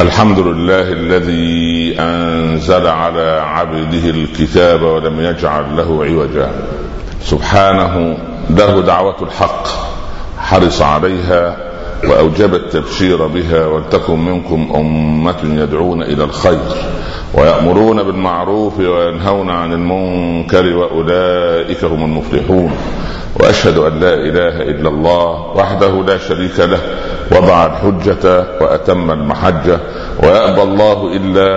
الحمد لله الذي انزل على عبده الكتاب ولم يجعل له عوجا سبحانه له دعوه الحق حرص عليها واوجب التبشير بها ولتكن منكم امه يدعون إلى الخير ويامرون بالمعروف وينهون عن المنكر واولئك هم المفلحون وأشهد أن لا إله إلا الله وحده لا شريك له وضع الحجة وأتم المحجة ويأبى الله إلا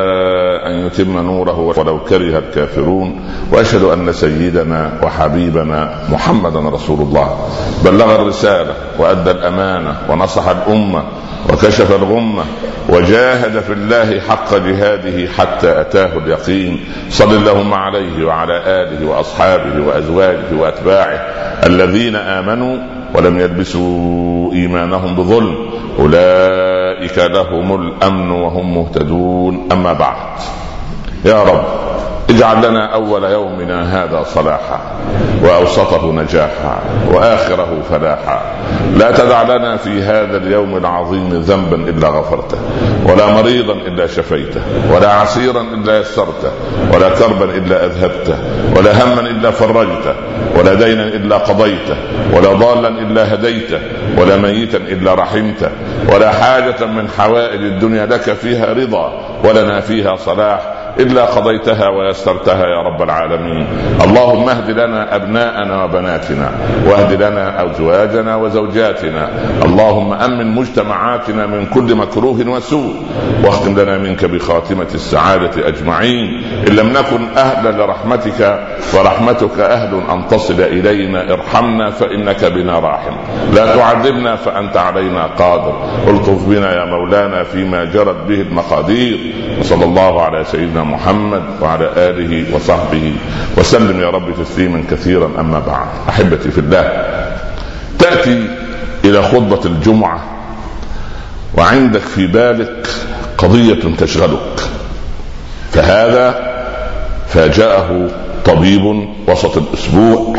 أن يتم نوره ولو كره الكافرون وأشهد أن سيدنا وحبيبنا محمدا رسول الله. بلغ الرسالة وأدى الأمانة ونصح الأمة وكشف الغمة وجاهد في الله حق جهاده حتى أتاه اليقين. صل اللهم عليه وعلى آله وأصحابه وأزواجه وأتباعه الذين آمنوا ولم يلبسوا إيمانهم بظلم أولئك لهم الأمن وهم مهتدون. أما بعد. يا رب اجعل لنا أول يومنا هذا صلاحا وأوسطه نجاحا وآخره فلاحا. لا تدع لنا في هذا اليوم العظيم ذنبا إلا غفرته ولا مريضا إلا شفيته ولا عسيرا إلا يسرته ولا كربا إلا أذهبته ولا هما إلا فرجته ولا دينا إلا قضيته ولا ضالا إلا هديته ولا ميتا إلا رحمته ولا حاجة من حوائج الدنيا لك فيها رضا ولنا فيها صلاح. إلا قضيتها ويسرتها يا رب العالمين. اللهم اهد لنا أبناءنا وبناتنا واهد لنا أزواجنا وزوجاتنا. اللهم أمن مجتمعاتنا من كل مكروه وسوء واختم لنا منك بخاتمة السعادة أجمعين. إن لم نكن أهلا لرحمتك فرحمتك أهل أن تصل إلينا. ارحمنا فإنك بنا راحم. لا تعذبنا فأنت علينا قادر. الطف بنا يا مولانا فيما جرت به المقادير. وصلى الله على سيدنا محمد وعلى آله وصحبه وسلم يا رب تسليما كثيرا أما بعد. أحبتي في الله تأتي إلى خطبة الجمعة وعندك في بالك قضية تشغلك. فهذا فاجأه طبيب وسط الأسبوع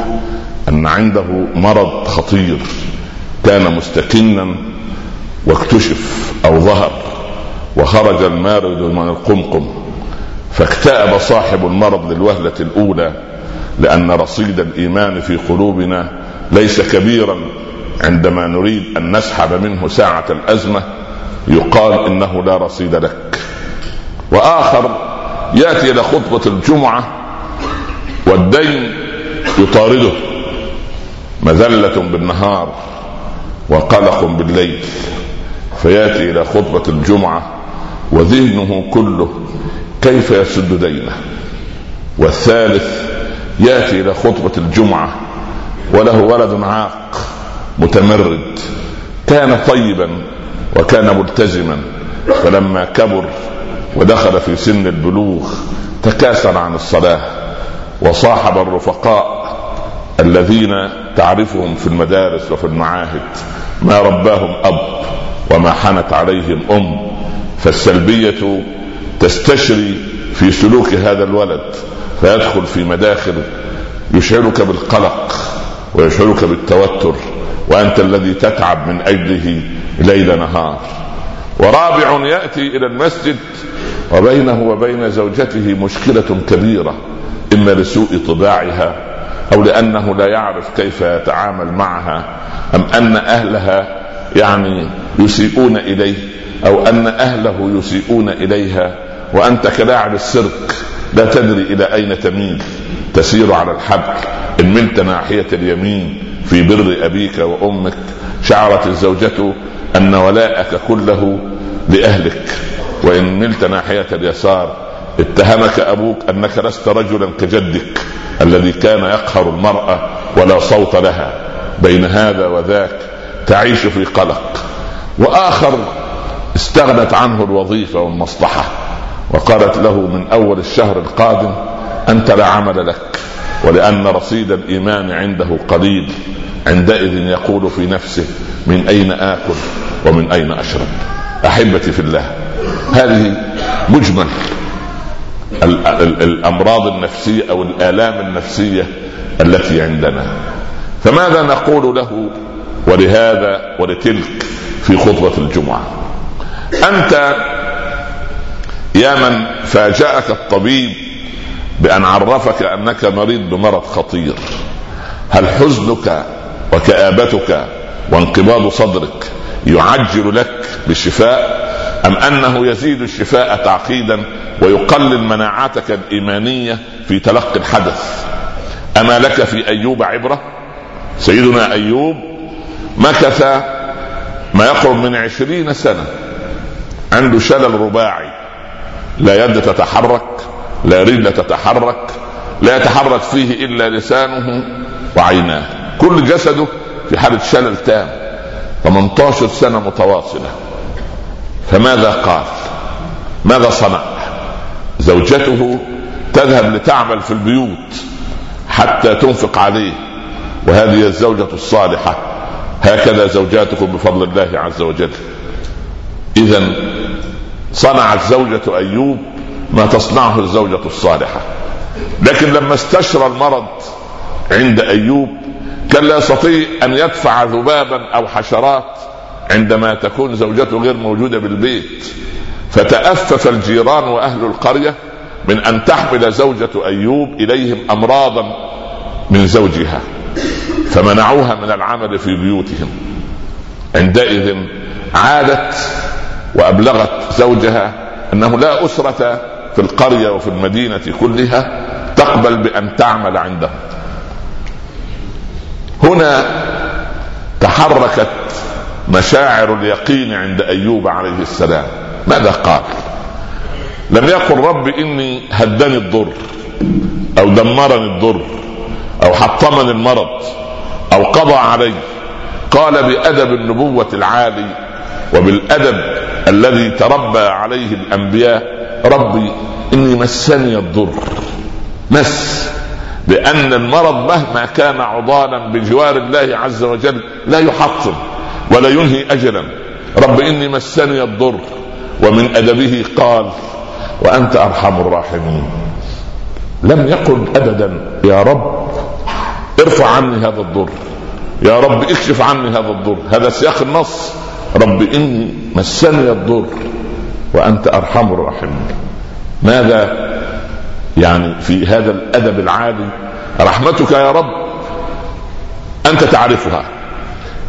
أن عنده مرض خطير كان مستكنا واكتشف أو ظهر وخرج المارد من القمقم. فاكتئب صاحب المرض للوهلة الأولى لأن رصيد الإيمان في قلوبنا ليس كبيرا عندما نريد أن نسحب منه ساعة الأزمة يقال إنه لا رصيد لك. وآخر يأتي إلى خطبة الجمعة والدين يطارده. مذلة بالنهار وقلق بالليل. فيأتي إلى خطبة الجمعة وذهنه كله كيف يسد دينه؟ والثالث يأتي إلى خطبة الجمعة وله ولد عاق متمرد كان طيبا وكان ملتزما فلما كبر ودخل في سن البلوغ تكاسل عن الصلاة وصاحب الرفقاء الذين تعرفهم في المدارس وفي المعاهد ما رباهم أب وما حنت عليهم أم فالسلبية تستشري في سلوك هذا الولد فيدخل في مداخل يشعرك بالقلق ويشعرك بالتوتر وأنت الذي تتعب من أجله ليل نهار. ورابع يأتي إلى المسجد وبينه وبين زوجته مشكلة كبيرة إما لسوء طباعها أو لأنه لا يعرف كيف يتعامل معها أم أن أهلها يعني يسيئون إليه أو أن أهله يسيئون إليها. وأنت كلاعب السيرك لا تدري إلى أين تميل. تسير على الحبل إن ملت ناحية اليمين في بر أبيك وأمك شعرت الزوجة أن ولاءك كله لأهلك. وإن ملت ناحية اليسار اتهمك أبوك أنك لست رجلا كجدك الذي كان يقهر المرأة ولا صوت لها. بين هذا وذاك تعيش في قلق. وآخر استغنت عنه الوظيفة والمصلحة. وقالت له من أول الشهر القادم أنت لا عمل لك ولأن رصيد الإيمان عنده قليل عندئذ يقول في نفسه من أين آكل ومن أين أشرب؟ أحبتي في الله هذه مجمل الأمراض النفسية أو الآلام النفسية التي عندنا. فماذا نقول له ولهذا ولتلك في خطبة الجمعة؟ أنت يا من فاجأك الطبيب بأن عرفك أنك مريض بمرض خطير. هل حزنك وكآبتك وانقباض صدرك يعجل لك بالشفاء؟ أم أنه يزيد الشفاء تعقيدا ويقلل مناعتك الإيمانية في تلقي الحدث؟ أما لك في أيوب عبرة؟ سيدنا أيوب مكث ما يقرب من عشرين سنة عنده شلل رباعي. لا يد تتحرك لا رجل تتحرك لا يتحرك فيه إلا لسانه وعيناه. كل جسده في حالة شلل تام 18 سنة متواصلة. فماذا قال؟ ماذا صنع؟ زوجته تذهب لتعمل في البيوت حتى تنفق عليه. وهذه الزوجة الصالحة. هكذا زوجاتكم بفضل الله عز وجل. إذا صنعت زوجة أيوب ما تصنعه الزوجة الصالحة. لكن لما استشرى المرض عند أيوب كان لا يستطيع أن يدفع ذبابا أو حشرات عندما تكون زوجته غير موجودة بالبيت. فتأفف الجيران وأهل القرية من أن تحمل زوجة أيوب إليهم أمراضا من زوجها فمنعوها من العمل في بيوتهم. عندئذ عادت وأبلغت زوجها أنه لا أسرة في القرية وفي المدينة كلها تقبل بأن تعمل عندهم. هنا تحركت مشاعر اليقين عند أيوب عليه السلام. ماذا قال؟ لم يقل رب إني هدني الضر أو دمرني الضر أو حطمني المرض أو قضى علي. قال بأدب النبوة العالي وبالأدب الذي تربى عليه الأنبياء ربي إني مسني الضر. مس. لأن المرض مهما كان عضالا بجوار الله عز وجل لا يحطم ولا ينهي اجلا. رب إني مسني الضر. ومن أدبه قال وأنت أرحم الراحمين. لم يقل ابدا يا رب ارفع عني هذا الضر. يا رب اكشف عني هذا الضر. هذا سياق النص. رب إني مسني الضر وأنت أرحم الراحمين. ماذا يعني في هذا الأدب العالي رحمتك يا رب أنت تعرفها.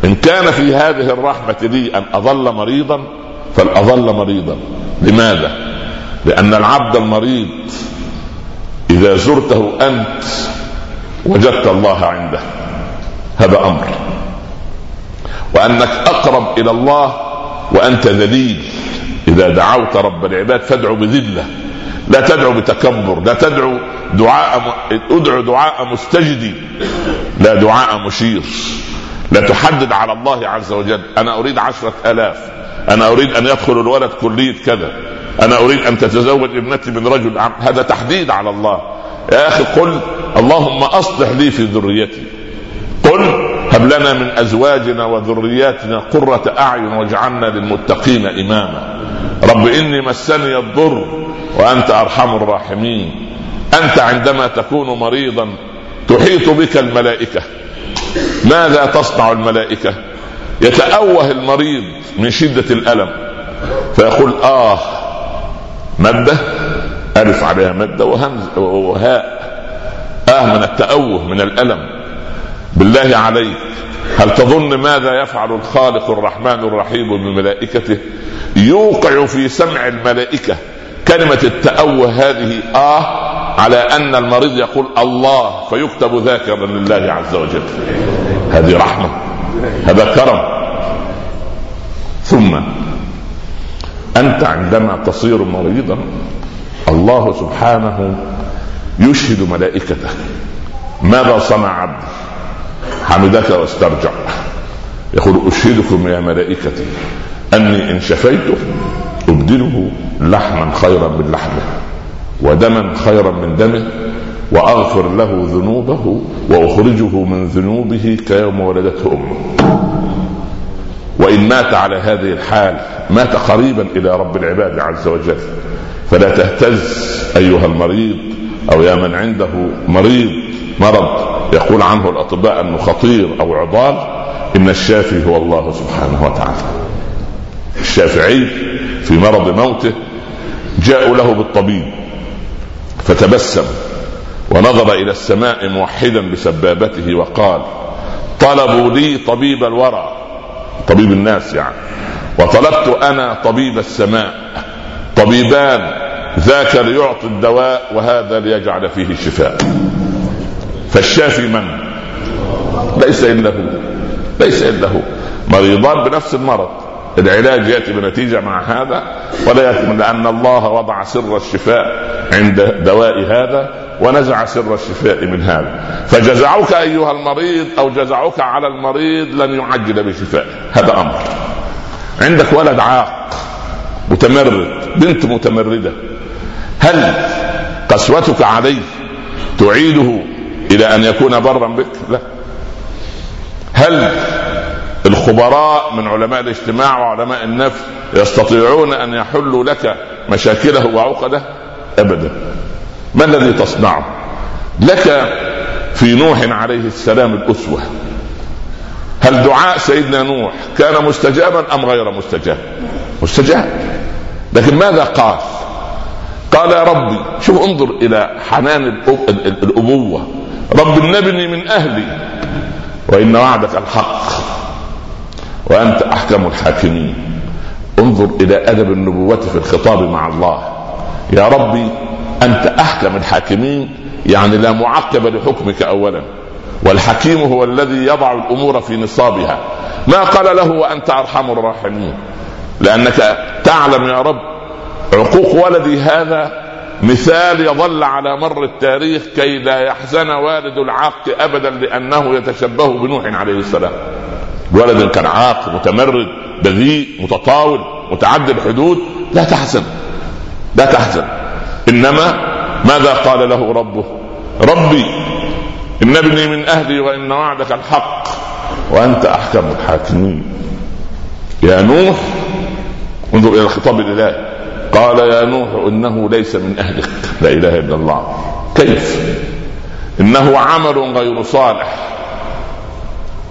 إن كان في هذه الرحمة لي أن أظل مريضا فلأظل مريضا. لماذا؟ لأن العبد المريض إذا زرته أنت وجدت الله عنده هذا أمر. وأنك أقرب إلى الله وأنت ذليل. إذا دعوت رب العباد فادعو بذلة لا تدعو بتكبر لا تدعو دعاء ادعو دعاء مستجدي لا دعاء مشير. لا تحدد على الله عز وجل. أنا أريد عشرة آلاف. أنا أريد أن يدخل الولد كلية كذا. أنا أريد أن تتزوج ابنتي من رجل هذا تحديد على الله. يا أخي قل اللهم أصلح لي في ذريتي. قل هب لنا من أزواجنا وذرياتنا قرة أعين واجعلنا للمتقين إماما. رب إني مسني الضر وأنت أرحم الراحمين. أنت عندما تكون مريضا تحيط بك الملائكة. ماذا تصنع الملائكة؟ يتأوه المريض من شدة الألم فيقول آه مادة ألف عليها مادة وهاء آه من التأوه من الألم. بالله عليك هل تظن ماذا يفعل الخالق الرحمن الرحيم بملائكته؟ يوقع في سمع الملائكة كلمة التأوه هذه آه على أن المريض يقول الله فيكتب ذاكرا لله عز وجل. هذه رحمة هذا كرم. ثم أنت عندما تصير مريضا الله سبحانه يشهد ملائكته. ماذا صنع عبدي حمدك واسترجع. يقول أشهدكم يا ملائكتي أني إن شفيته أبدله لحما خيرا من لحمه ودما خيرا من دمه وأغفر له ذنوبه وأخرجه من ذنوبه كيوم ولدته أمه. وإن مات على هذه الحال مات قريبا إلى رب العباد عز وجل. فلا تهتز أيها المريض أو يا من عنده مريض مرض. يقول عنه الأطباء انه خطير أو عضال إن الشافي هو الله سبحانه وتعالى. الشافعي في مرض موته جاءوا له بالطبيب فتبسم ونظر إلى السماء موحدا بسبابته وقال طلبوا لي طبيب الورى. طبيب الناس يعني. وطلبت أنا طبيب السماء. طبيبان ذاك ليعطي الدواء وهذا ليجعل فيه الشفاء. فالشافي من؟ ليس الا هو ليس الا هو مريضان بنفس المرض. العلاج يأتي بنتيجة مع هذا ولا يأتي لأن الله وضع سر الشفاء عند دواء هذا ونزع سر الشفاء من هذا. فجزعك أيها المريض أو جزعك على المريض لن يعجل بشفائه هذا أمر. عندك ولد عاق متمرد بنت متمردة. هل قسوتك عليه تعيده إلى أن يكون برا بك. لا. هل الخبراء من علماء الاجتماع وعلماء النفس يستطيعون أن يحلوا لك مشاكله وعقده؟ أبدا. ما الذي تصنعه؟ لك في نوح عليه السلام الأسوة. هل دعاء سيدنا نوح كان مستجابا أم غير مستجاب؟ مستجاب. لكن ماذا قال؟ قال يا ربي شوف انظر إلى حنان الأبوة. رب نبني من أهلي وإن وعدك الحق وأنت أحكم الحاكمين. انظر إلى أدب النبوة في الخطاب مع الله. يا ربي أنت أحكم الحاكمين يعني لا معقب لحكمك اولا. والحكيم هو الذي يضع الأمور في نصابها. ما قال له وأنت أرحم الراحمين. لأنك تعلم يا رب عقوق ولدي هذا مثال يظل على مر التاريخ كي لا يحزن والد العاق أبدا لأنه يتشبه بنوح عليه السلام. ولد كان عاق متمرد بذيء متطاول متعدي الحدود لا تحزن. لا تحزن. إنما ماذا قال له ربه؟ ربي إن ابني من أهلي وإن وعدك الحق. وأنت أحكم الحاكمين. يا نوح انظر إلى الخطاب الالهي قال يا نوح إنه ليس من أهلك. لا إله إلا الله. كيف؟ إنه عمل غير صالح.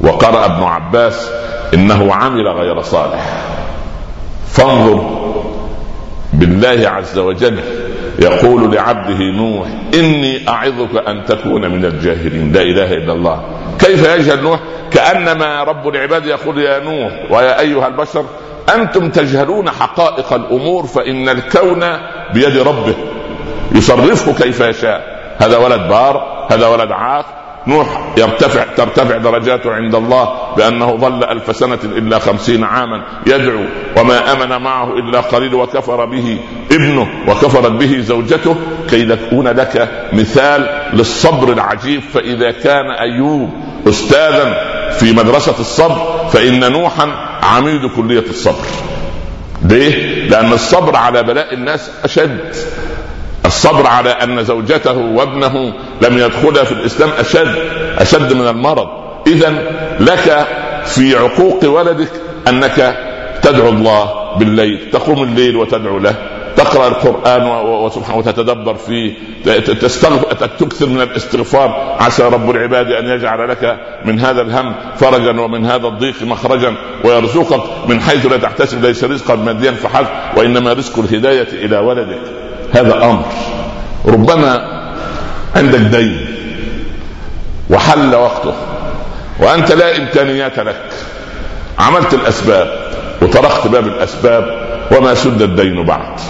وقرأ ابن عباس إنه عمل غير صالح. فانظر. بالله عز وجل يقول لعبده نوح إني أعظك أن تكون من الجاهلين. لا إله إلا الله. كيف يجهل نوح كأنما رب العباد يقول يا نوح ويا أيها البشر أنتم تجهلون حقائق الأمور فإن الكون بيد ربه. يصرفه كيف يشاء. هذا ولد بار هذا ولد عاق. نوح يرتفع ترتفع درجاته عند الله بأنه ظل ألف سنة إلا خمسين عاما يدعو. وما أمن معه إلا قليل وكفر به ابنه وكفرت به زوجته. كي يكون لك مثال للصبر العجيب فإذا كان أيوب أستاذا في مدرسة الصبر فإن نوحا عميد كلية الصبر. ليه؟ لأن الصبر على بلاء الناس أشد. الصبر على أن زوجته وابنه لم يدخلا في الإسلام أشد أشد من المرض. اذا لك في عقوق ولدك أنك تدعو الله بالليل تقوم الليل وتدعو له. تقرأ القرآن وتتدبر فيه تكثر من الاستغفار. عسى رب العباد أن يجعل لك من هذا الهم فرجا ومن هذا الضيق مخرجا ويرزقك من حيث لا تحتسب ليس رزقا ماديا فحسب وإنما رزق الهداية إلى ولدك. هذا أمر. ربما عندك دين وحل وقته وأنت لا إمكانيات لك. عملت الأسباب وطرقت باب الأسباب وما سد الدين بعد.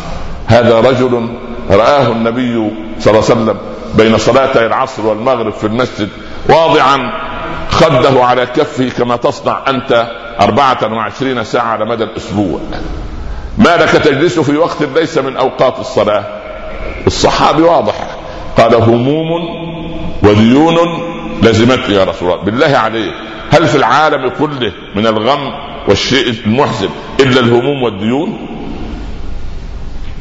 هذا رجل رآه النبي صلى الله عليه وسلم بين صلاتي العصر والمغرب في المسجد واضعا خده على كفه كما تصنع أنت أربعة وعشرين ساعة على مدى الأسبوع. ما لك تجلس في وقت ليس من أوقات الصلاة؟ الصحابي واضح. قال هموم وديون لزمتني يا رسول الله. بالله عليك هل في العالم كله من الغم والشيء المحزن إلا الهموم والديون؟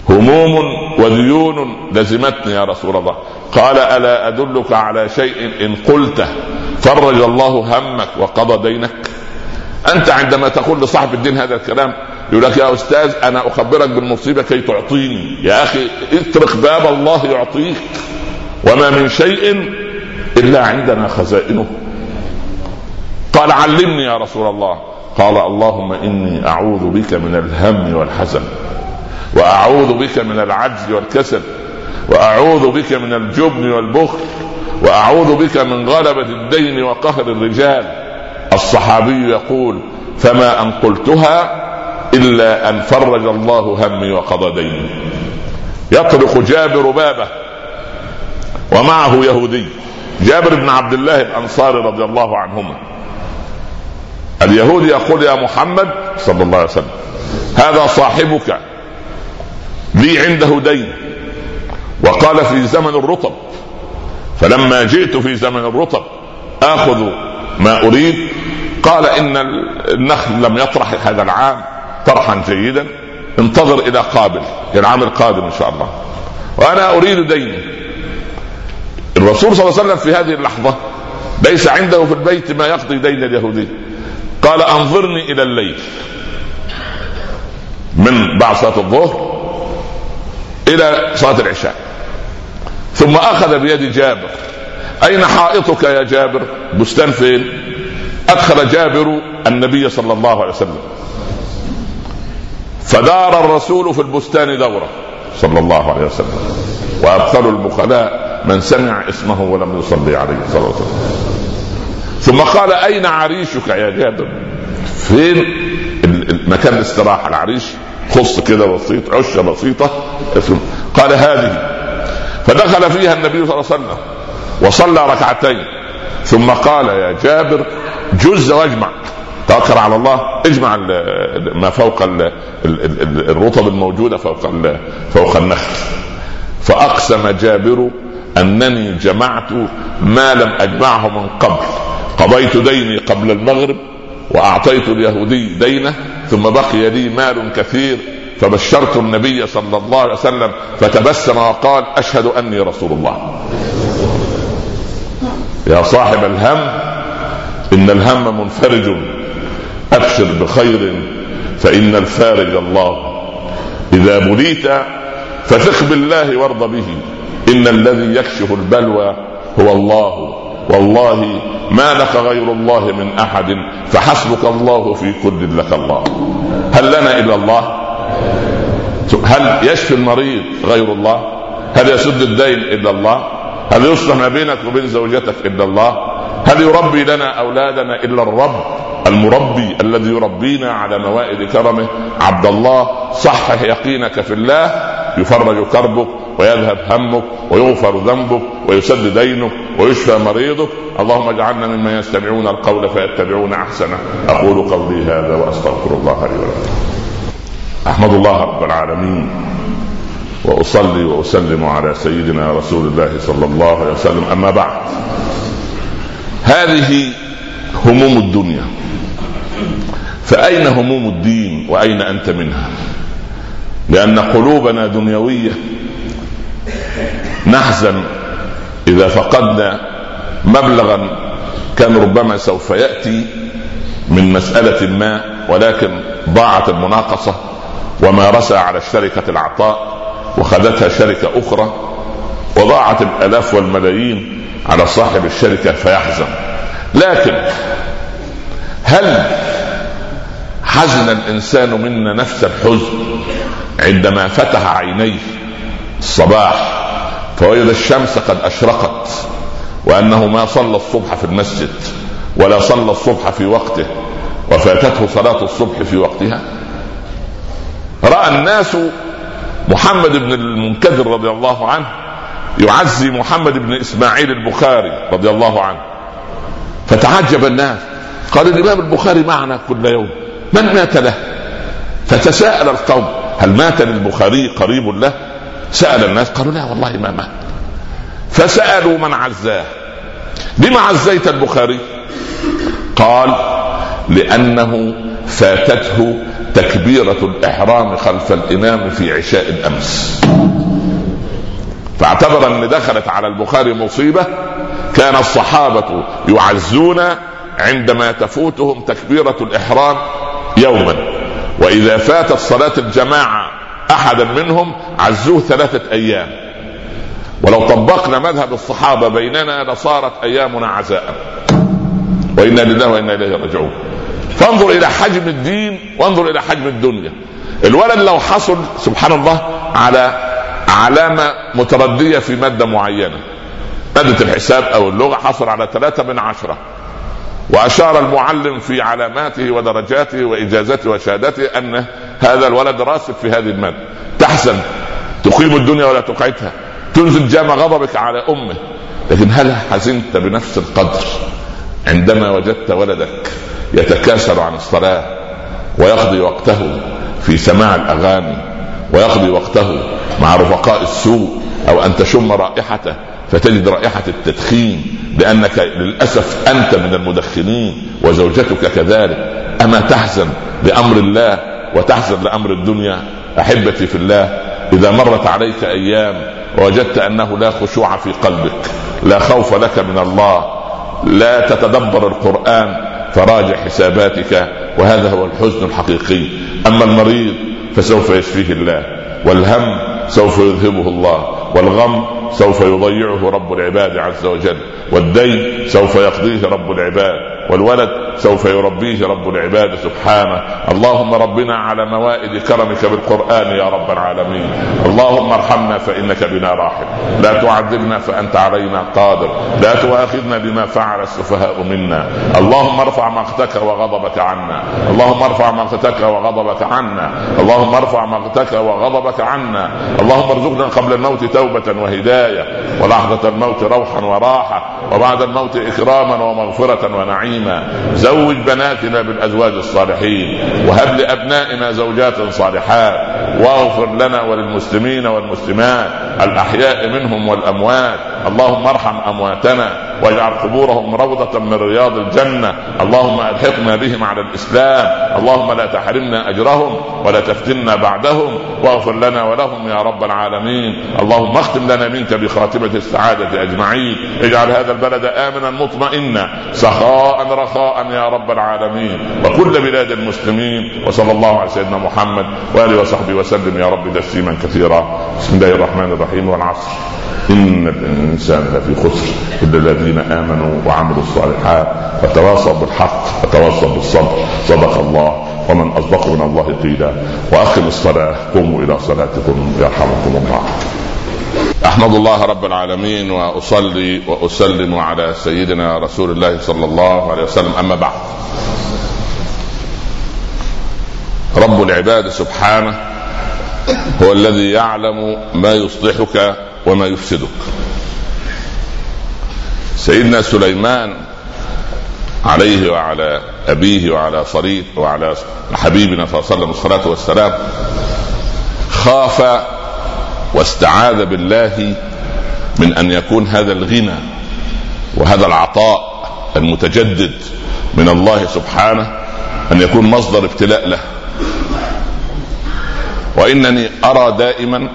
هموم وديون لزمتني يا رسول الله. قال ألا أدلك على شيء إن قلته؟ فرج الله همك وقضى دينك. أنت عندما تقول لصاحب الدين هذا الكلام يقول لك يا أستاذ أنا أخبرك بالمصيبة كي تعطيني. يا أخي اترك باب الله يعطيك. وما من شيء إلا عندنا خزائنه. قال علمني يا رسول الله. قال اللهم إني أعوذ بك من الهم والحزن. وأعوذ بك من العجز والكسل وأعوذ بك من الجبن والبخل وأعوذ بك من غلبة الدين وقهر الرجال. الصحابي يقول فما أن قلتها إلا أن فرج الله همي وقضى ديني. يطرق جابر بابه ومعه يهودي جابر بن عبد الله الأنصاري رضي الله عنهما. اليهودي يقول يا محمد صلى الله عليه وسلم هذا صاحبك لي عنده دين. وقال في زمن الرطب فلما جئت في زمن الرطب آخذ ما أريد. قال إن النخل لم يطرح هذا العام طرحا جيدا. انتظر إلى قابل العام القادم إن شاء الله. وأنا أريد ديني. الرسول صلى الله عليه وسلم في هذه اللحظة ليس عنده في البيت ما يقضي دين اليهودي. قال أنظرني إلى الليل من بعد صلاه الظهر إلى صلاة العشاء. ثم أخذ بيد جابر. أين حائطك يا جابر؟ بستان فين؟ أدخل جابر النبي صلى الله عليه وسلم. فدار الرسول في البستان دورة صلى الله عليه وسلم. وابخل البخلاء من سمع اسمه ولم يصلي عليه صلى الله عليه وسلم. ثم قال أين عريشك يا جابر؟ فين مكان الاستراحة؟ العريش خص كده بسيط عشة بسيطة قال هذه. فدخل فيها النبي صلى الله عليه وسلم وصلى ركعتين. ثم قال يا جابر جز واجمع. توكل على الله. اجمع ما فوق الرطب الموجودة فوق فوق النخل. فأقسم جابر أنني جمعت ما لم أجمعه من قبل. قضيت ديني قبل المغرب. وأعطيت اليهودي دينه ثم بقي لي مال كثير فبشرت النبي صلى الله عليه وسلم فتبسم وقال أشهد أني رسول الله. يا صاحب الهم إن الهم منفرج. أبشر بخير فإن الفارج الله. إذا بليت فثق بالله وارض به إن الذي يكشف البلوى هو الله. والله ما لك غير الله من أحد فحسبك الله في كل لك الله. هل لنا إلا الله؟ هل يشفي المريض غير الله؟ هل يسد الدين إلا الله؟ هل يصلح ما بينك وبين زوجتك إلا الله؟ هل يربي لنا أولادنا إلا الرب المربي الذي يربينا على موائد كرمه؟ عبد الله صحح يقينك في الله. يفرج كربك ويذهب همك ويغفر ذنبك ويسد دينك ويشفى مريضك. اللهم اجعلنا ممن يستمعون القول فيتبعون أحسنه. أقول قولي هذا وأستغفر الله لي ولكم. أحمد الله رب العالمين. وأصلي وأسلم على سيدنا رسول الله صلى الله عليه وسلم. أما بعد. هذه هموم الدنيا. فأين هموم الدين وأين أنت منها؟ لأن قلوبنا دنيوية. نحزن إذا فقدنا مبلغا كان ربما سوف يأتي من مسألة ما ولكن ضاعت المناقصة ومارسها على الشركة العطاء وخذتها شركة أخرى وضاعت الألاف والملايين على صاحب الشركة فيحزن. لكن هل حزن الإنسان منا نفس الحزن عندما فتح عينيه الصباح فوجد الشمس قد أشرقت وأنه ما صلى الصبح في المسجد ولا صلى الصبح في وقته وفاتته صلاة الصبح في وقتها. رأى الناس محمد بن المنكدر رضي الله عنه يعزي محمد بن إسماعيل البخاري رضي الله عنه فتعجب الناس قال الإمام البخاري معنا كل يوم. من مات له؟ فتساءل القوم هل مات للبخاري قريب له؟ سأل الناس قالوا لا والله ما مات. فسألوا من عزاه. لما عزيت البخاري؟ قال لأنه فاتته تكبيرة الإحرام خلف الإمام في عشاء الأمس. فاعتبر أن دخلت على البخاري مصيبة كان الصحابة يعزون عندما تفوتهم تكبيرة الإحرام يوما. وإذا فاتت صلاه الجماعة أحدا منهم عزوه ثلاثة أيام. ولو طبقنا مذهب الصحابة بيننا لصارت أيامنا عزاء. وإنا لله وإنا إليه راجعون. فانظر إلى حجم الدين وانظر إلى حجم الدنيا. الولد لو حصل سبحان الله على علامة متردية في مادة معينة. مادة الحساب أو اللغة حصل على ثلاثة من عشرة. وأشار المعلم في علاماته ودرجاته وإجازته وشهادته أن هذا الولد راسب في هذه المادة. تحزن. تقيم الدنيا ولا تقعدها. تنزل جام غضبك على أمه. لكن هل حزنت بنفس القدر عندما وجدت ولدك يتكاسل عن الصلاة ويقضي وقته في سماع الأغاني ويقضي وقته مع رفقاء السوء أو أن تشم رائحته فتجد رائحة التدخين لانك للأسف أنت من المدخنين وزوجتك كذلك. أما تحزن لامر الله وتحزن لأمر الدنيا أحبتي في الله إذا مرت عليك أيام ووجدت أنه لا خشوع في قلبك لا خوف لك من الله لا تتدبر القرآن فراجع حساباتك وهذا هو الحزن الحقيقي. أما المريض فسوف يشفيه الله والهم سوف يذهبه الله. والغم سوف يضيعه رب العباد عز وجل والدين سوف يقضيه رب العباد والولد سوف يربيه رب العباد سبحانه. اللهم ربنا على موائد كرمك بالقرآن يا رب العالمين. اللهم ارحمنا فإنك بنا راحم. لا تعذبنا فأنت علينا قادر. لا تؤاخذنا بما فعل السفهاء منا. اللهم ارفع مقتك وغضبك عنا. اللهم ارفع مقتك وغضبك عنا. اللهم ارفع مقتك وغضبك عنا. اللهم ارزقنا قبل الموت توبة وهداية ولحظة الموت روحا وراحة وبعد الموت إكراما ومغفرة ونعيما. نعيما زوج بناتنا بالأزواج الصالحين وهب لأبنائنا زوجات صالحات واغفر لنا وللمسلمين والمسلمات الأحياء منهم والأموات. اللهم ارحم أمواتنا واجعل قبورهم روضة من رياض الجنة. اللهم ألحقنا بهم على الإسلام. اللهم لا تحرمنا أجرهم ولا تفتنا بعدهم. واغفر لنا ولهم يا رب العالمين. اللهم اختم لنا منك بخاتمة السعادة أجمعين. اجعل هذا البلد آمنا مطمئنا. سخاء رخاء يا رب العالمين. وكل بلاد المسلمين. وصلى الله على سيدنا محمد وآله وصحبه وسلم. يا رب تسليما كثيرا. بسم الله الرحمن الرحيم والعصر. إن الإنسان لفي خسر. إلا الذين آمنوا وعملوا الصالحات وتواصوا بالحق وتواصوا بالصبر. صدق الله. ومن أصدق من الله قيلا. وأقم الصلاة. قوموا إلى صلاتكم يرحمكم الله. أحمد الله رب العالمين وأصلي وأسلم على سيدنا رسول الله صلى الله عليه وسلم. أما بعد. رب العباد سبحانه هو الذي يعلم ما يصلحك وما يفسدك. سيدنا سليمان عليه وعلى أبيه وعلى صريف وعلى حبيبنا صلى الله عليه وسلم الصلاة والسلام خاف واستعاذ بالله من أن يكون هذا الغنى وهذا العطاء المتجدد من الله سبحانه أن يكون مصدر ابتلاء له. وإنني أرى دائما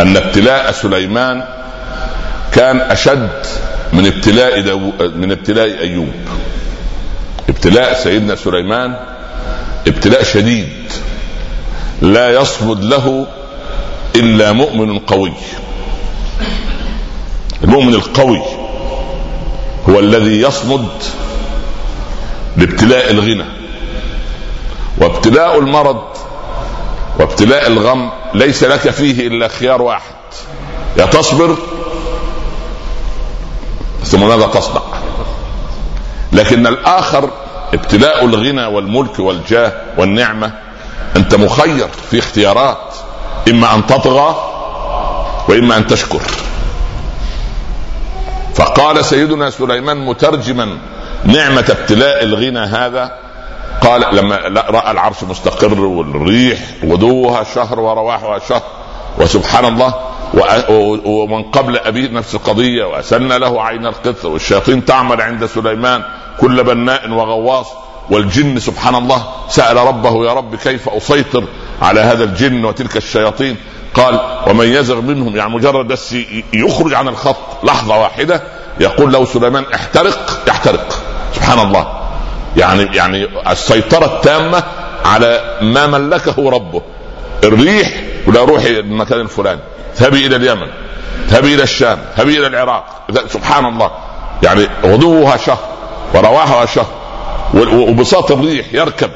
أن ابتلاء سليمان كان أشد من ابتلاء دو... من ابتلاء أيوب. ابتلاء سيدنا سليمان ابتلاء شديد. لا يصمد له إلا مؤمن قوي. المؤمن القوي هو الذي يصمد لابتلاء الغنى. وابتلاء المرض وابتلاء الغم ليس لك فيه إلا خيار واحد. يا تصبر ثم ماذا تصنع؟ لكن الآخر ابتلاء الغنى والملك والجاه والنعمة أنت مخير في اختيارات إما أن تطغى وإما أن تشكر. فقال سيدنا سليمان مترجما نعمة ابتلاء الغنى هذا؟ قال لما رأى العرش مستقر والريح غدوها شهر ورواحها شهر وسبحان الله ومن قبل ابيه نفس القضية وأسن له عين القطر والشياطين تعمل عند سليمان كل بناء وغواص والجن سبحان الله سأل ربه يا رب كيف أسيطر على هذا الجن وتلك الشياطين قال ومن يزغ منهم يعني مجرد بس يخرج عن الخط لحظة واحدة يقول له سليمان احترق يحترق سبحان الله. يعني يعني السيطرة التامة على ما ملكه ربه. الريح ولا روحي المكان الفلاني. اذهبي إلى اليمن اذهبي إلى الشام اذهبي إلى العراق. سبحان الله. يعني غدوها شهر ورواحها شهر وبساط الريح يركب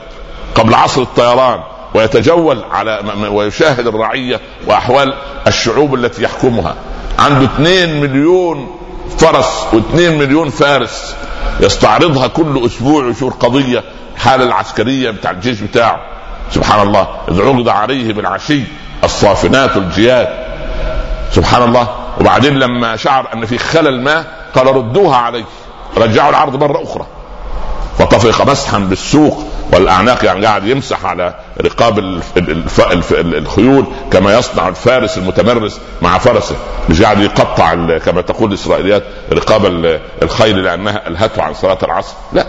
قبل عصر الطيران ويتجول على ويشاهد الرعية وأحوال الشعوب التي يحكمها. عنده 2 مليون فرس و2 مليون فارس يستعرضها كل أسبوع ويشوف قضية. حاله العسكرية بتاع الجيش بتاعه. سبحان الله. اذ عرض عليه بالعشي الصافنات الجياد سبحان الله. وبعدين لما شعر أن في خلل ما قال ردوها عليه. رجعوا العرض مرة أخرى. فطفق مسحا بالسوق والأعناق يعني قاعد يمسح على رقاب الخيول كما يصنع الفارس المتمرس مع فرسه. مش قاعد يقطع كما تقول الإسرائيليات رقاب الخيل لأنها الهته عن صلاة العصر. لا.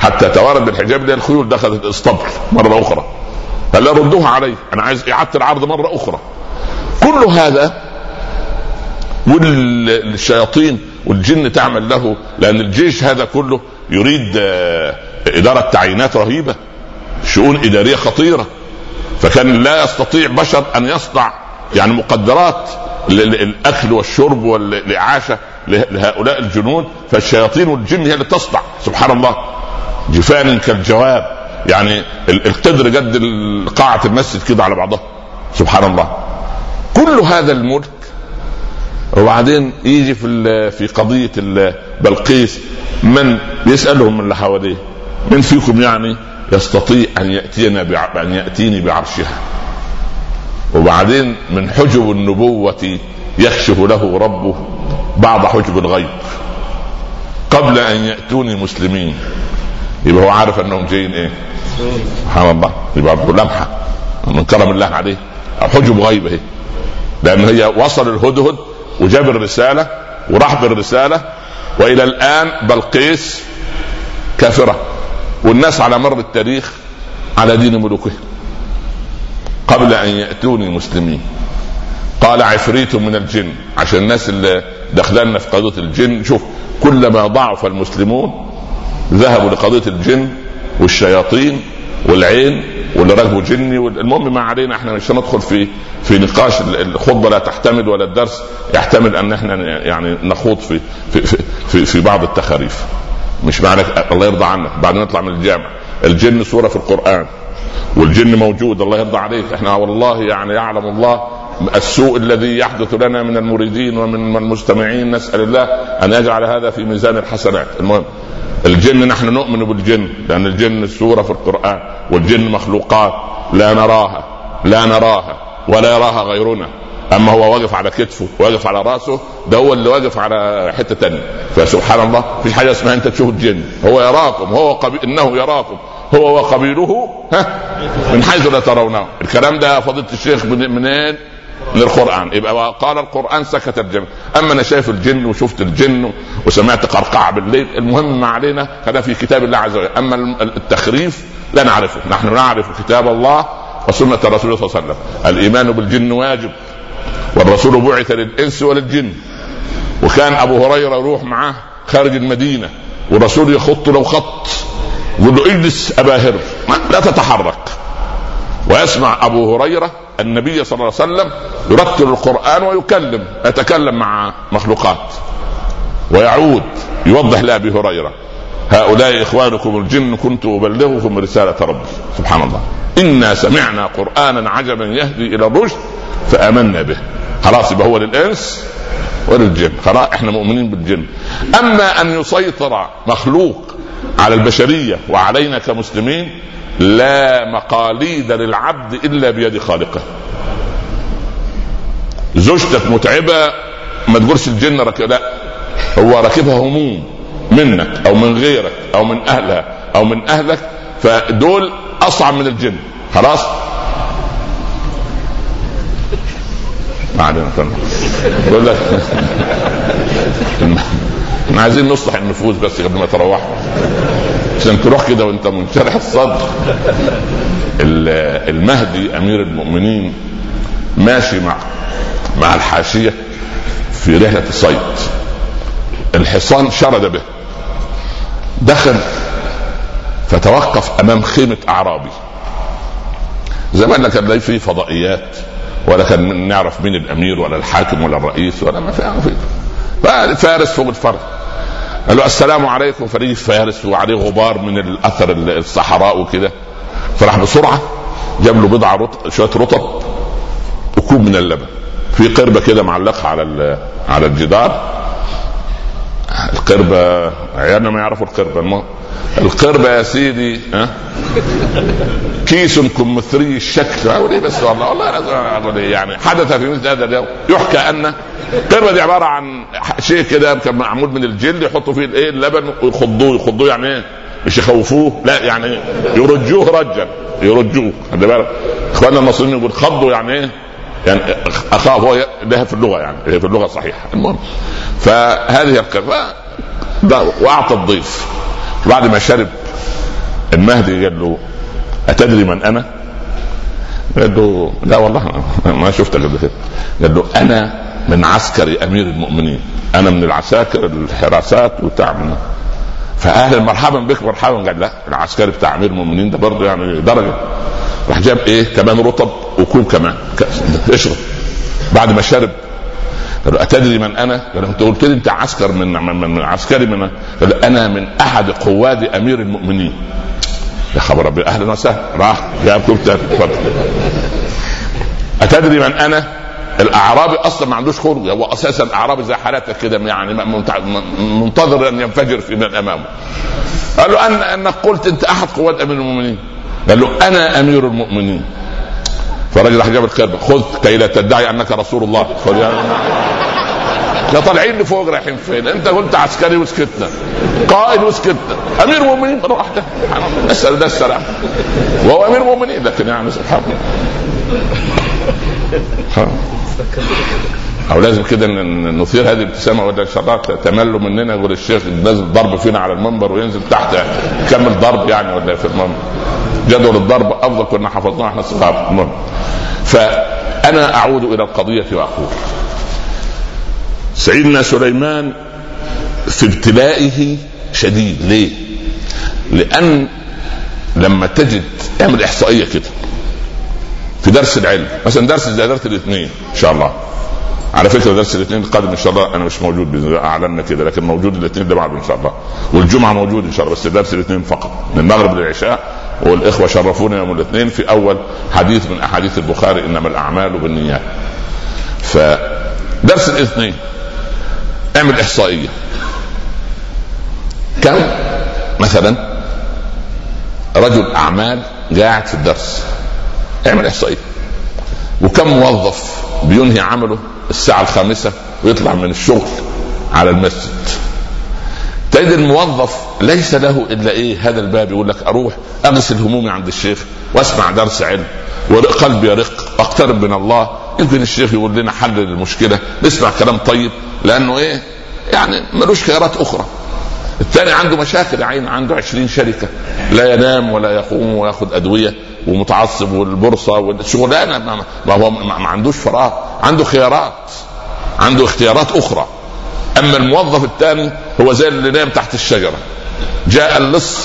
حتى توارد بالحجاب الخيول دخلت الاسطبل مرة أخرى. فلا ردوها علي أنا عايز إعادة العرض مرة أخرى. كل هذا والشياطين والجن تعمل له لأن الجيش هذا كله يريد آه، إدارة تعيينات رهيبة شؤون إدارية خطيرة. فكان لا يستطيع بشر أن يصنع يعني مقدرات للأكل والشرب والإعاشة لهؤلاء الجنود فالشياطين والجن هي اللي تصنع. سبحان الله. جفان كالجواب. يعني القدر قد قاعة المسجد كده على بعضها. سبحان الله. كل هذا الملك وبعدين يجي في في قضية بلقيس من يسألهم من اللي حواليه؟ من فيكم يعني يستطيع أن يأتينا أن يأتيني بعرشها؟ وبعدين من حجب النبوة يكشف له ربه بعض حجب الغيب قبل أن يأتوني مسلمين. يبقى هو عارف أنهم جايين إيه؟ سبحان الله. يبقى لمحه من كرم الله عليه. حجب غيب اهي لأن هي وصل الهدهد وجاب الرساله وراح بالرساله وإلى الآن بلقيس كافرة. والناس على مر التاريخ على دين ملوكهم قبل أن يأتوني مسلمين. قال عفريت من الجن. عشان الناس اللي دخلنا في قضية الجن شوف كلما ضعف المسلمون ذهبوا لقضية الجن والشياطين والعين واللي راكبه جني المهم ما علينا إحنا مش هندخل في في نقاش الخطبة لا تحتمل ولا الدرس يحتمل ان إحنا يعني نخوض في في في, في, بعض التخاريف. مش معنى الله يرضى عنك. بعد نطلع من الجامع. الجن سورة في القرآن. والجن موجود الله يرضى عليك. إحنا والله يعني يعلم الله السوء الذي يحدث لنا من المريدين ومن المستمعين. نسأل الله أن يجعل هذا في ميزان الحسنات. المهم الجن نحن نؤمن بالجن لأن الجن سورة في القرآن والجن مخلوقات لا نراها لا نراها ولا يراها غيرنا. أما هو واقف على كتفه واقف على رأسه ده هو اللي واقف على حتة ثانية فسبحان الله في حاجة اسمها أنت تشوف الجن. هو يراكم هو قبي... إنه يراكم. هو وقبيله ها؟ من حيث لا ترونه الكلام ده فضيلة الشيخ منين؟ من القران يبقى قال القرآن سكت الجن. أما أنا شايف الجن وشفت الجن وسمعت قرقعة بالليل المهم ما علينا هذا في كتاب الله عز وجل. أما التخريف لا نعرفه. نحن نعرف كتاب الله وسنة رسوله صلى الله عليه وسلم. الإيمان بالجن واجب والرسول بعث للإنس وللجن. وكان أبو هريرة يروح معاه خارج المدينة والرسول يخط له خط يقول له اجلس أبا هر لا تتحرك. ويسمع أبو هريرة النبي صلى الله عليه وسلم يرتل القرآن ويكلم يتكلم مع مخلوقات. ويعود يوضح لأبي هريرة هؤلاء إخوانكم الجن كنت أبلغكم رسالة ربي. سبحان الله. إنا سمعنا قرآنا عجبا يهدي إلى الرشد فآمنا به. خلاص يبقى هو للإنس وللجن. خلاص إحنا مؤمنين بالجن. أما أن يسيطر مخلوق على البشرية وعلينا كمسلمين لا مقاليد للعبد إلا بيد خالقه. زوجتك متعبة ما تقولش الجن رك... لا هو راكبها هموم منك أو من غيرك أو من أهلها أو من أهلك فدول أصعب من الجن. خلاص؟ ما علينا يقول لك إحنا عايزين نصلح النفوس بس قبل ما تروحوا عشان تروح كده وانت منشرح الصدر. المهدي أمير المؤمنين ماشي مع مع الحاشية في رحلة صيد الحصان شرد به. دخل فتوقف أمام خيمة أعرابي. زمان لا كان في فضائيات ولا كان نعرف مين الأمير ولا الحاكم ولا الرئيس ولا ما في. فارس فوق الفرد. قال له السلام عليكم. فريق فارس وعليه غبار من الأثر الصحراء وكده. فراح بسرعة جاب له بضعه رطب شوية رطب وكوب من اللبن. في قربة كده معلقها على على الجدار. القربة عيالنا ما يعرفوا القربة المهم القربة يا سيدي ها؟ كيس كمثري الشكل إيه بس والله والله يعني حدث في مثل هذا اليوم يحكى أن القربة دي عبارة عن شيء كده كان معمول من الجلد يحطوا فيه الايه اللبن ويخضوه. يخضوه يعني إيه؟ مش يخوفوه لا يعني يرجوه رجا يرجوه. خلي بالك. إخواننا المصريين يقول خضوا يعني إيه؟ يعني أخاف هو لها في اللغة يعني في اللغة صحيحة. المهم فهذه القصة وأعطى الضيف. بعد ما شرب المهدي قال له أتدري من أنا؟ قال له لا والله ما شفتك قبل كده قال له أنا من عسكر أمير المؤمنين. أنا من العساكر الحراسات وتعمل فاهلا مرحبا بك مرحبا. قال لا العسكري بتاع أمير المؤمنين ده برضه يعني درجة. راح جاب إيه؟ كمان رطب وكوب كمان. اشرب. بعد ما شرب قال أتدري من أنا؟ قال أنت قلت لي أنت عسكر من من, من عسكري من قال أنا من أحد قواد أمير المؤمنين. يا خبر ربي أهلا وسهلا. راح. جاب تاني أتدري من أنا؟ الأعرابي أصلا ما عندوش خروج هو أساسا أعرابي زي حالاتك كده يعني منتظر أن ينفجر في من أمامه. قال له ان أنك قلت أنت أحد قوات أمير المؤمنين. قال له أنا أمير المؤمنين. فالراجل راح جاب الكلب. خذ كي لا تدعي أنك رسول الله. يا طالعين لفوق رايحين فين؟ انت قلت عسكري وسكتنا. قائد وسكتنا. أمير مؤمنين مره واحدة اسال ده السلام وهو أمير مؤمنين لكن يعني سبحان الله. أو لازم كده نثير هذه الابتسامة ولا ان شاء الله تملوا مننا يقول الشيخ نازل ضرب فينا على المنبر وينزل تحت يكمل ضرب يعني ولا في المنبر. جدول الضرب أفضل كنا حفظناه إحنا صغار المهم. فأنا أعود إلى القضية وأقول. سيدنا سليمان في ابتلائه شديد. ليه؟ لأن لما تجد اعمل إحصائية كده في درس العلم مثلا درس زي درس الاثنين إن شاء الله. على فكره درس الاثنين القادم إن شاء الله أنا مش موجود باذن الله اعلنا كده لكن موجود الاثنين ده بعده إن شاء الله. والجمعة موجود إن شاء الله بس درس الاثنين فقط. من المغرب للعشاء والإخوة شرفونا يوم الاثنين في أول حديث من أحاديث البخاري إنما الأعمال بالنيات. فدرس الاثنين. اعمل إحصائية. كم؟ مثلا رجل أعمال قاعد في الدرس. اعمل إحصائية. وكم موظف بينهي عمله الساعة الخامسة ويطلع من الشغل على المسجد. تجد الموظف ليس له إلا إيه؟ هذا الباب يقول لك أروح أغسل همومي عند الشيخ وأسمع درس علم. وقلبي يرق. أقترب من الله. يمكن الشيخ يقول لنا حل للمشكله نسمع كلام طيب لأنه إيه؟ يعني ملوش خيارات أخرى. الثاني عنده مشاكل عين عنده عشرين شركة. لا ينام ولا يقوم وياخذ أدوية ومتعصب والبورصة والشغلانة ما هو ما عندوش فراغ عنده خيارات عنده اختيارات أخرى. أما الموظف الثاني هو زي اللي نام تحت الشجرة. جاء اللص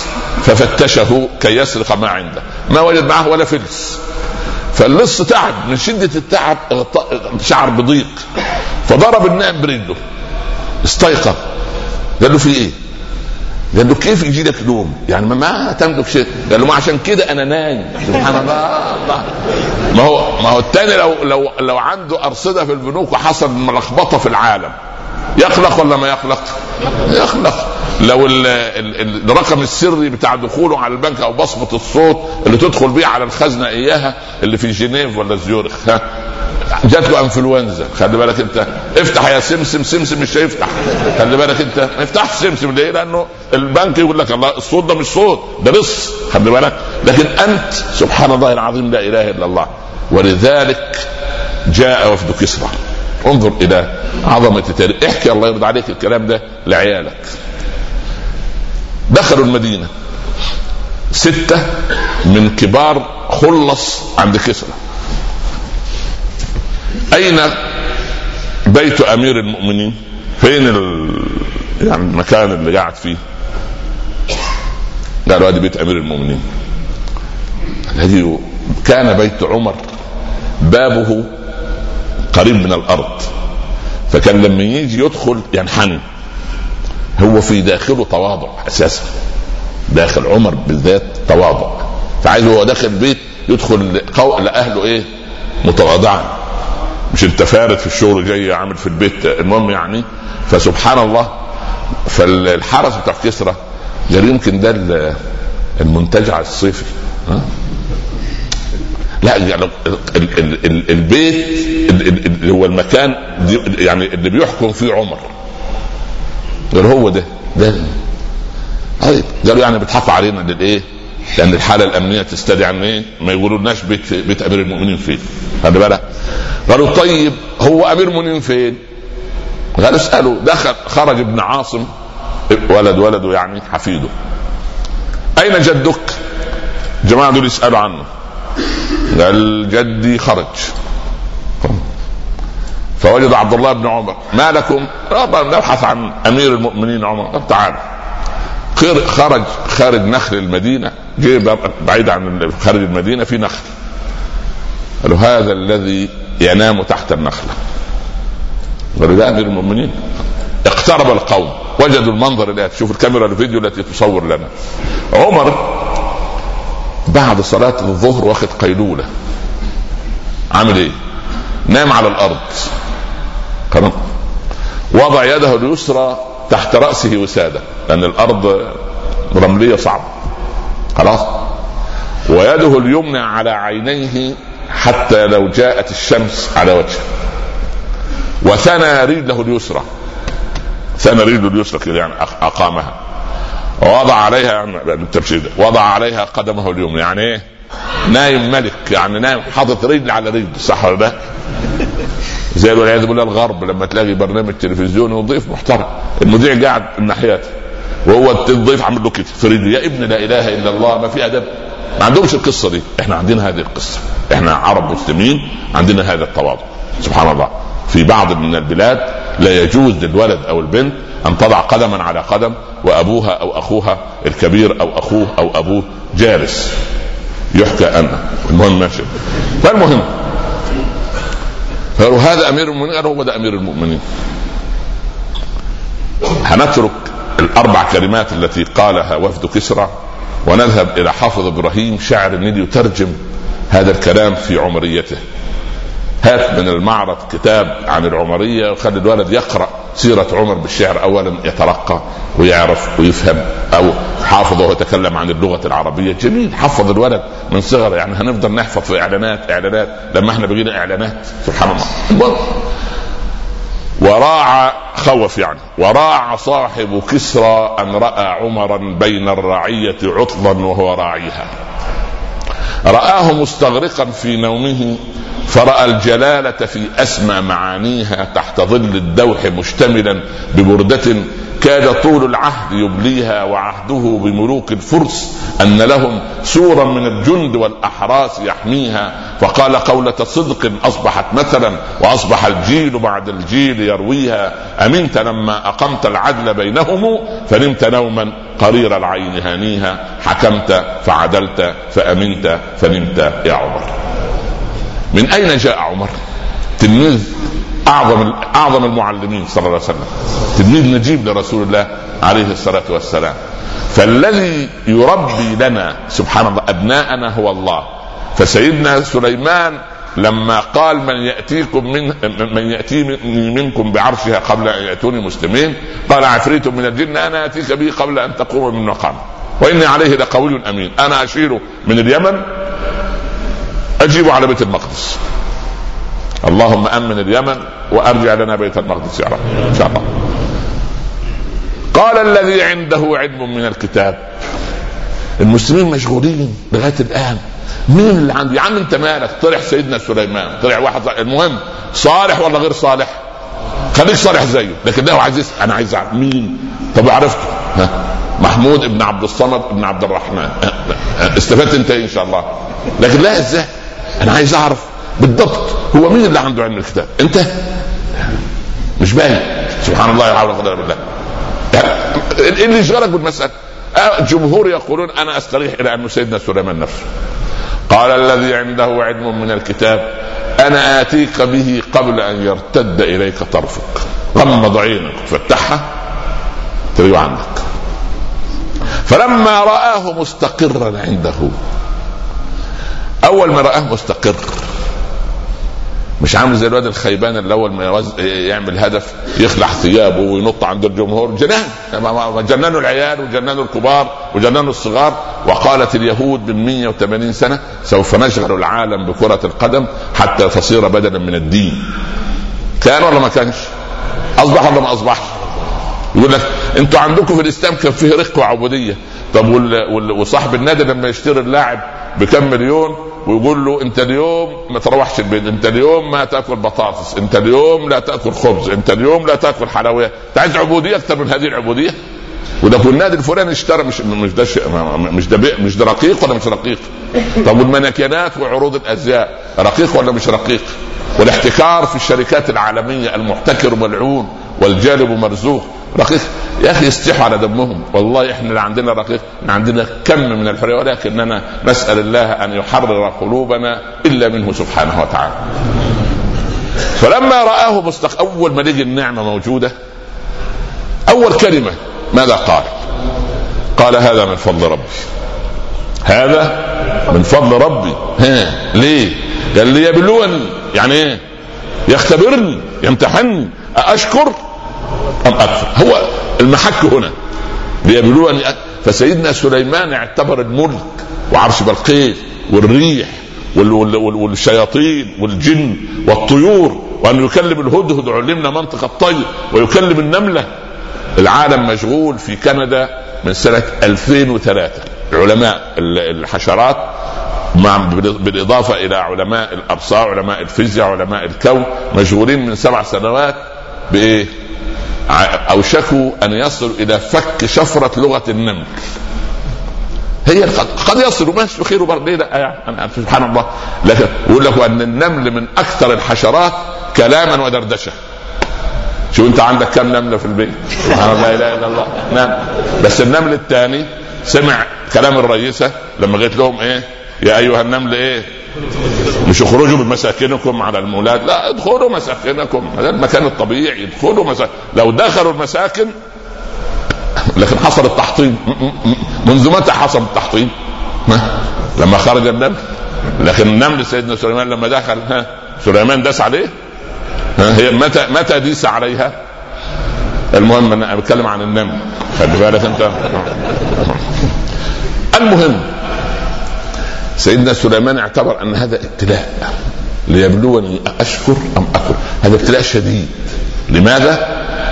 ففتشه كي يسرق ما عنده. ما وجد معه ولا فلس. فاللص تعب من شدة التعب شعر بضيق. فضرب النائم برجله. استيقظ. قال له في إيه؟ قال له كيف يجي لك نوم؟ يعني ما تملك شيء، قال له ما عشان كده أنا نايم، سبحان الله. ما هو ما هو الثاني لو لو لو عنده أرصدة في البنوك وحصل ملخبطة في العالم. يخلق ولا ما يخلق؟ يخلق. لو الرقم السري بتاع دخوله على البنك أو بصمة الصوت اللي تدخل بيه على الخزنة إياها اللي في جنيف ولا زيورخ ها؟ جات له إنفلونزا خلي بالك أنت. افتح يا سمسم سمسم مش هيفتح. خلي بالك أنت. ما يفتحش سمسم ليه؟ لأنه البنك يقول لك الله الصوت ده مش صوت ده لص خلي بالك. لكن أنت سبحان الله العظيم لا إله إلا الله. ولذلك جاء وفد كسرى. انظر إلى عظمة التاريخ. احكي الله يرضى عليك الكلام ده لعيالك. دخلوا المدينة. ستة من كبار خلص عند كسرى. أين بيت أمير المؤمنين؟ فين. يعني المكان اللي قاعد فيه؟ قالوا هذا بيت أمير المؤمنين. الذي كان بيت عمر. بابه قريب من الأرض. فكان لما يجي يدخل ينحني هو في داخله تواضع أساسا. داخل عمر بالذات تواضع. فعايز هو داخل البيت يدخل قو... لأهله إيه؟ متواضعا. مش أنت فارد في الشغل جاي عامل في البيت. المهم يعني فسبحان الله فالحرس بتاع كسرى قال يمكن ده المنتجع الصيفي. ها؟ لا يعني البيت اللي هو المكان يعني اللي بيحكم فيه عمر. قال هو ده ده طيب قالوا يعني بتحافظ علينا للإيه؟ لأن الحالة الأمنية تستدعي ان إيه؟ ما يقولولناش بيت بيت أمير المؤمنين فين؟ خلي بالك قالوا طيب هو أمير المؤمنين فين؟ قال اسألوا دخل خرج ابن عاصم ولد ولده يعني حفيده أين جدك؟ الجماعه دول يسألوا عنه قال جدي خرج فوجد عبد الله بن عمر. ما لكم؟ نبحث عن أمير المؤمنين عمر. تعال. خرج خارج نخل المدينة. جه بعيد عن خارج المدينة في نخل. قالوا هذا الذي ينام تحت النخلة. قالوا ده أمير المؤمنين اقترب القوم. وجدوا المنظر اللي تشوف الكاميرا الفيديو التي تصور لنا. عمر بعد صلاة الظهر واخد قيلولة. عامل إيه؟ نام على الأرض. وضع يده اليسرى تحت رأسه وسادة لأن الأرض رملية صعبة. خلاص؟ ويده اليمنى على عينيه حتى لو جاءت الشمس على وجهه. وثنى رجله اليسرى. ثنى رجله اليسرى كده يعني أقامها. ووضع عليها يعني وضع عليها قدمه اليمنى. يعني إيه؟ نايم ملك يعني نايم حاطط رجل على رجل صح ولا لا؟ زي والعياذ بالله الغرب لما تلاقي برنامج تلفزيوني وضيف محترم. المذيع قاعد الناحيات وهو الضيف عامل له كده في يا ابن لا إله إلا الله ما في أدب. ما عندهمش القصة دي. إحنا عندنا هذه القصة. إحنا عرب مسلمين عندنا هذا التواضع. سبحان الله. في بعض من البلاد لا يجوز للولد أو البنت أن تضع قدما على قدم وأبوها أو أخوها الكبير أو أخوه أو أبوه جالس. يحكى ان المهم ماشي. فالمهم قالوا هذا أمير المؤمنين؟ قالوا هو ده أمير المؤمنين. هنترك الأربع كلمات التي قالها وفد كسرى ونذهب إلى حافظ إبراهيم شاعر النيل يترجم هذا الكلام في عمريته. هات من المعرض كتاب عن العمرية وخلي الولد يقرأ. سيرة عمر بالشعر اولا يترقى ويعرف ويفهم أو حافظ وهو يتكلم عن اللغة العربية. جميل حفظ الولد من صغر يعني هنفضل نحفظ في إعلانات إعلانات لما إحنا بقينا إعلانات سبحان الله. وراع خوف يعني وراع صاحب كسرى أن رأى عمرا بين الرعية عطلا وهو راعيها. رآه مستغرقا في نومه فرأى الجلالة في أسمى معانيها تحت ظل الدوح مشتملا ببردة كاد طول العهد يبليها وعهده بملوك الفرس أن لهم سورا من الجند والأحراس يحميها فقال قولة صدق أصبحت مثلا وأصبح الجيل بعد الجيل يرويها أمنت لما أقمت العدل بينهم؟ فنمت نوما قرير العين هانيها حكمت فعدلت فأمنت فنمت يا عمر. من أين جاء عمر؟ تلميذ أعظم أعظم المعلمين صلى الله عليه وسلم. تلميذ نجيب لرسول الله عليه الصلاة والسلام. فالذي يربي لنا سبحان الله أبناءنا هو الله. فسيدنا سليمان لما قال من يأتيكم من من يأتي منكم بعرشها قبل أن يأتوني مسلمين قال عفريت من الجن أنا اتيك به قبل أن تقوم من مقام وإني عليه لقوي أمين. أنا أشير من اليمن أجيب على بيت المقدس. اللهم آمن اليمن وأرجع لنا بيت المقدس يا رب. إن شاء الله. قال الذي عنده علم من الكتاب المسلمين مشغولين لغايه الان مين اللي عنده؟ يا عم انت مالك؟ طلع سيدنا سليمان. طلع واحد المهم صالح ولا غير صالح؟ خليك صالح زيه لكن ده عايز أنا عايز أعرف مين؟ طب عرفته. ها؟ محمود ابن عبد الصمد ابن عبد الرحمن. استفدت انت إيه إن شاء الله؟ لكن لا إزاي؟ أنا عايز أعرف بالضبط هو مين اللي عنده علم الكتاب؟ أنت؟ مش باين. سبحان الله لا حول ولا قوة إلا بالله. إيه اللي يشغلك بالمسألة؟ جمهور يقولون أنا أستريح إلى انه سيدنا سليمان نفسه. قال الذي عنده علم من الكتاب أنا آتيك به قبل أن يرتد إليك طرفك. غمض عينك فتحها تريد عندك فلما رآه مستقرا عنده أول ما رآه مستقر. مش عامل زي الواد الخيبان اللي أول ما. يعمل هدف يخلع ثيابه وينط عند الجمهور جنان جننوا العيال وجننوا الكبار وجننوا الصغار وقالت اليهود من 180 سنة سوف نشغل العالم بكرة القدم حتى تصير بدلا من الدين كان ولا ما كانش؟ أصبح ولا ما أصبحش؟ يقول لك أنتوا عندكم في الإسلام كان فيه رق وعبوديه طب وصاحب النادي لما يشتري اللاعب بكم مليون ويقول له انت اليوم ما تروحش البيت انت اليوم ما تأكل بطاطس انت اليوم لا تأكل خبز انت اليوم لا تأكل حلويات انت عايز عبودية أكثر من هذه العبودية وده النادي الفلاني اشترى مش مش ده مش ده مش ده رقيق ولا مش رقيق؟ طب والمناكينات وعروض الأزياء رقيق ولا مش رقيق؟ والاحتكار في الشركات العالمية المحتكر ملعون والجالب مرزوق رقيق. يا أخي استحوا على دمهم. والله إحنا اللي عندنا رقيق. عندنا كم من الحرية. ولكننا نسأل الله أن يحرر قلوبنا إلا منه سبحانه وتعالى. فلما رآه مستق أول ما لقي النعمة موجودة أول كلمة ماذا قال؟ قال هذا من فضل ربي. هذا من فضل ربي. ها ليه؟ قال ليبلوني يعني إيه؟ يختبرني يمتحني أشكر أم أكفر هو المحك هنا. ليبلوني فسيدنا سليمان اعتبر الملك وعرش بلقيس والريح والشياطين والجن والطيور وأن يكلم الهدهد علمنا منطق الطير ويكلم النملة. العالم مشغول في كندا من سنة 2003 علماء الحشرات مع بالإضافة إلى علماء الأبصار علماء الفيزياء علماء الكون مشغولين من سبع سنوات بإيه؟ اوشكوا أن يصلوا إلى فك شفرة لغة النمل. هي قد يصلوا ماشي خير وبرد لا؟ يعني سبحان الله. لكن يقول لك أن النمل من أكثر الحشرات كلاما ودردشة. شو أنت عندك كم نملة في البيت؟ سبحان الله لا إله إلا الله. نعم. بس النمل الثاني سمع كلام الرئيسة لما قلت لهم إيه؟ يا أيها النمل إيه مش اخرجوا من مساكنكم على المولاد لا ادخلوا مساكنكم هذا المكان الطبيعي ادخلوا مساكن لو دخلوا المساكن لكن حصل التحطيم منذ متى حصل التحطيم؟ لما خرج النمل لكن النمل سيدنا سليمان لما دخل ها سليمان داس عليه ها هي متى متى ديس عليها؟ المهم أنا بتكلم عن النمل خلي بالك أنت المهم سيدنا سليمان اعتبر أن هذا ابتلاء. ليبلوني أشكر أم اكفر هذا ابتلاء شديد. لماذا؟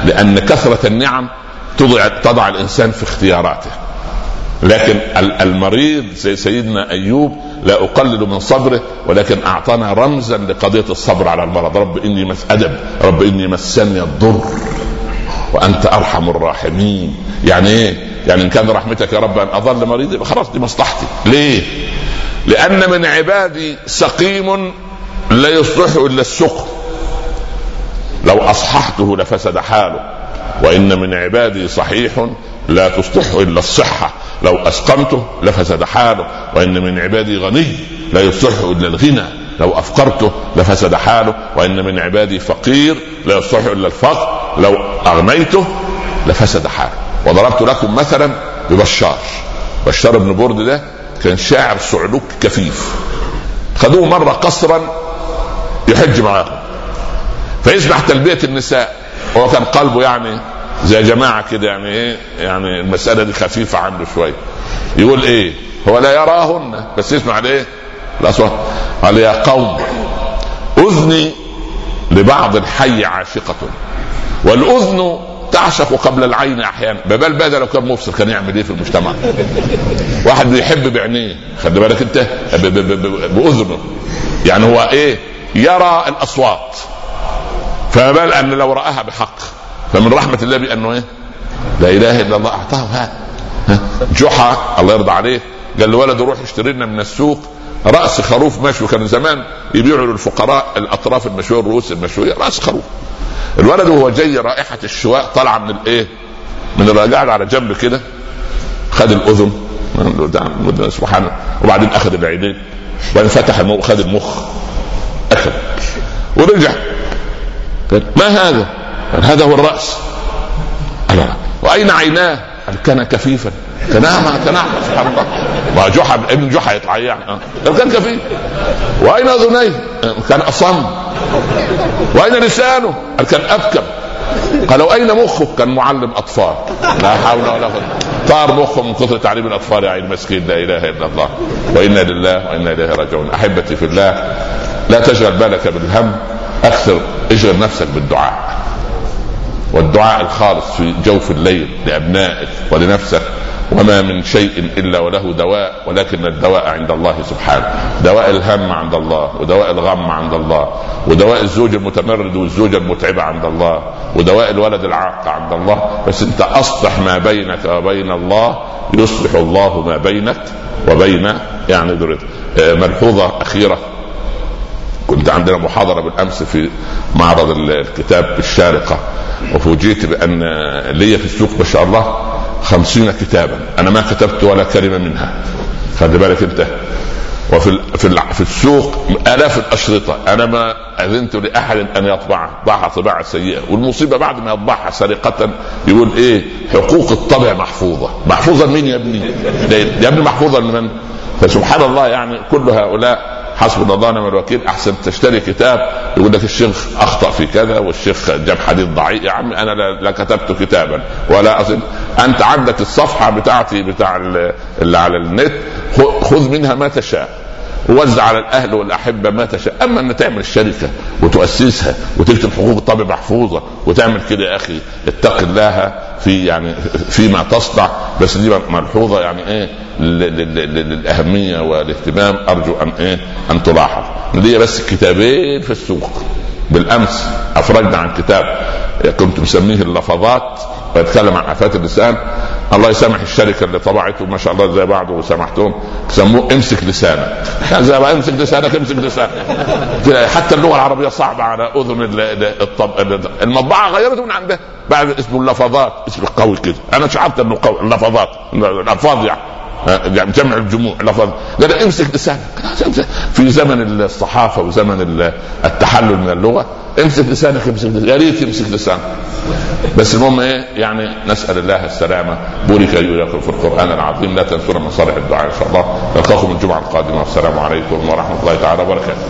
لأن كثرة النعم تضع تضع الإنسان في اختياراته. لكن المريض زي سيدنا أيوب لا أقلل من صبره ولكن أعطانا رمزا لقضية الصبر على المرض. رب إني مس أدب. رب إني مسني الضر. وأنت أرحم الراحمين. يعني إيه؟ يعني إن كان رحمتك يا رب أن أظل مريض خلاص دي مصلحتي. ليه؟ لأن من عبادي سقيم لا يصلح إلا السقم لو أصححته لفسد حاله. وإن من عبادي صحيح لا تصلح إلا الصحة. لو أسقمته لفسد حاله. وإن من عبادي غني لا يصلح إلا الغنى. لو أفقرته لفسد حاله. وإن من عبادي فقير لا يصلح إلا الفقر. لو أغنيته لفسد حاله. وضربت لكم مثلا ببشار. بشار بن برد ده كان شاعر صعلوك كفيف. خذوه مرة قصرا يحج معاهم. فيسمع تلبية النساء. هو كان قلبه يعني زي جماعة كده يعني إيه؟ يعني المسألة دي خفيفة عنده شوية. يقول إيه؟ هو لا يراهن. بس يسمع الايه الأصوات. قال يا قوم أذني لبعض الحي عاشقة. والأذن تعشق قبل العين أحيانا. ببال بدا لو كان مبصر كان يعمل إيه في المجتمع. واحد بيحب بعينيه. خلي بالك أنت. بأذنه. يعني هو إيه؟ يرى الأصوات. فما بال أن لو رآها بحق. فمن رحمة الله بأنه إيه؟ لا إله إلا الله. أعطاه هذا جحا. الله يرضى عليه. قال لولده روح اشتري لنا من السوق. رأس خروف مشوي. كان زمان يبيعوا للفقراء الأطراف المشوية الرؤوس المشوية. رأس خروف. الولد وهو جاي رائحة الشواء طالعة من الايه؟ من الرجال على جنب كده. خد الأذن. سبحان وبعدين أخذ العينين وبعدين فتح المخ خد المخ. اكل ورجع. قال ما هذا؟ قال هذا هو الرأس. قال وأين عيناه؟ كان كفيفا. كان اعمى كان اعمى سبحان الله. ما جحا ابن جحا يطلع يعني. كان كفيف. وأين أذنيه؟ كان أصم. وأين لسانه؟ كان أبكم. قالوا أين مخه كان معلم أطفال. لا حول ولا قوة. طار مخه من كثر تعليم الأطفال يا عين المسكين لا إله إلا الله. وإنا لله وإنا إليه راجعون. أحبتي في الله لا تشغل بالك بالهم. أكثر اشغل نفسك بالدعاء. والدعاء الخالص في جوف الليل لأبنائك ولنفسك وما من شيء إلا وله دواء ولكن الدواء عند الله سبحانه دواء الهم عند الله ودواء الغم عند الله ودواء الزوج المتمرد والزوجة المتعبة عند الله ودواء الولد العاق عند الله بس أنت اصلح ما بينك وبين الله يصلح الله ما بينك وبين يعني. آه، ملحوظة أخيرة كنت عندنا محاضرة بالأمس في معرض الكتاب الشارقة وفوجئت بأن لي في السوق ما شاء الله خمسين كتابا. أنا ما كتبت ولا كلمة منها. خلي بالك أنت. وفي في في السوق آلاف الأشرطة. أنا ما أذنت لأحد أن يطبعها ضعها طباعه سيئة. والمصيبة بعد ما يطبعها سرقة يقول إيه؟ حقوق الطبع محفوظة. محفوظة لمين يا ابني؟ يا ابني محفوظة لمن؟ فسبحان الله يعني كل هؤلاء حسبنا الله ونعم الوكيل أحسن تشتري كتاب يقول لك الشيخ أخطأ في كذا والشيخ جاب حديث ضعيف. يا عم أنا لا كتبت كتابا ولا أصل. أنت عندك الصفحة بتاعتي بتاع اللي على النت خذ منها ما تشاء. ووزع على الأهل والأحبة ما تشاء. أما ان تعمل شركه وتؤسسها وتكتب حقوق الطبع محفوظة وتعمل كده يا أخي اتق الله في يعني فيما تصنع. بس دي ملحوظة يعني إيه للأهمية والاهتمام. أرجو أن إيه أن تلاحظ. لي بس كتابين في السوق. بالأمس افرجنا عن كتاب كنت مسميه اللفظات ويتكلم عن آفات اللسان. الله يسامح الشركة اللي طبعته ما شاء الله زي بعض وسامحتهم سموه امسك لسانك. زي امسك لسانك امسك لسانك. حتى اللغة العربية صعبة على أذن الطب... المطبعة غيرته من عندها. بعد اسمه اللفظات. اسم قوي كده. أنا شعرت إنه قوي. اللفظات. الالفاظ يعني جمع الجموع لفظ قال امسك لسانك في زمن الصحافة وزمن التحلل من اللغة امسك لسانك امسك يا ريت يمسك لسانك بس المهم إيه؟ يعني نسأل الله السلامة. بورك ولكم في القرآن العظيم. لا تنسونا مصالح الدعاء إن شاء الله. نلقاكم الجمعة القادمة. والسلام عليكم ورحمة الله تعالى وبركاته.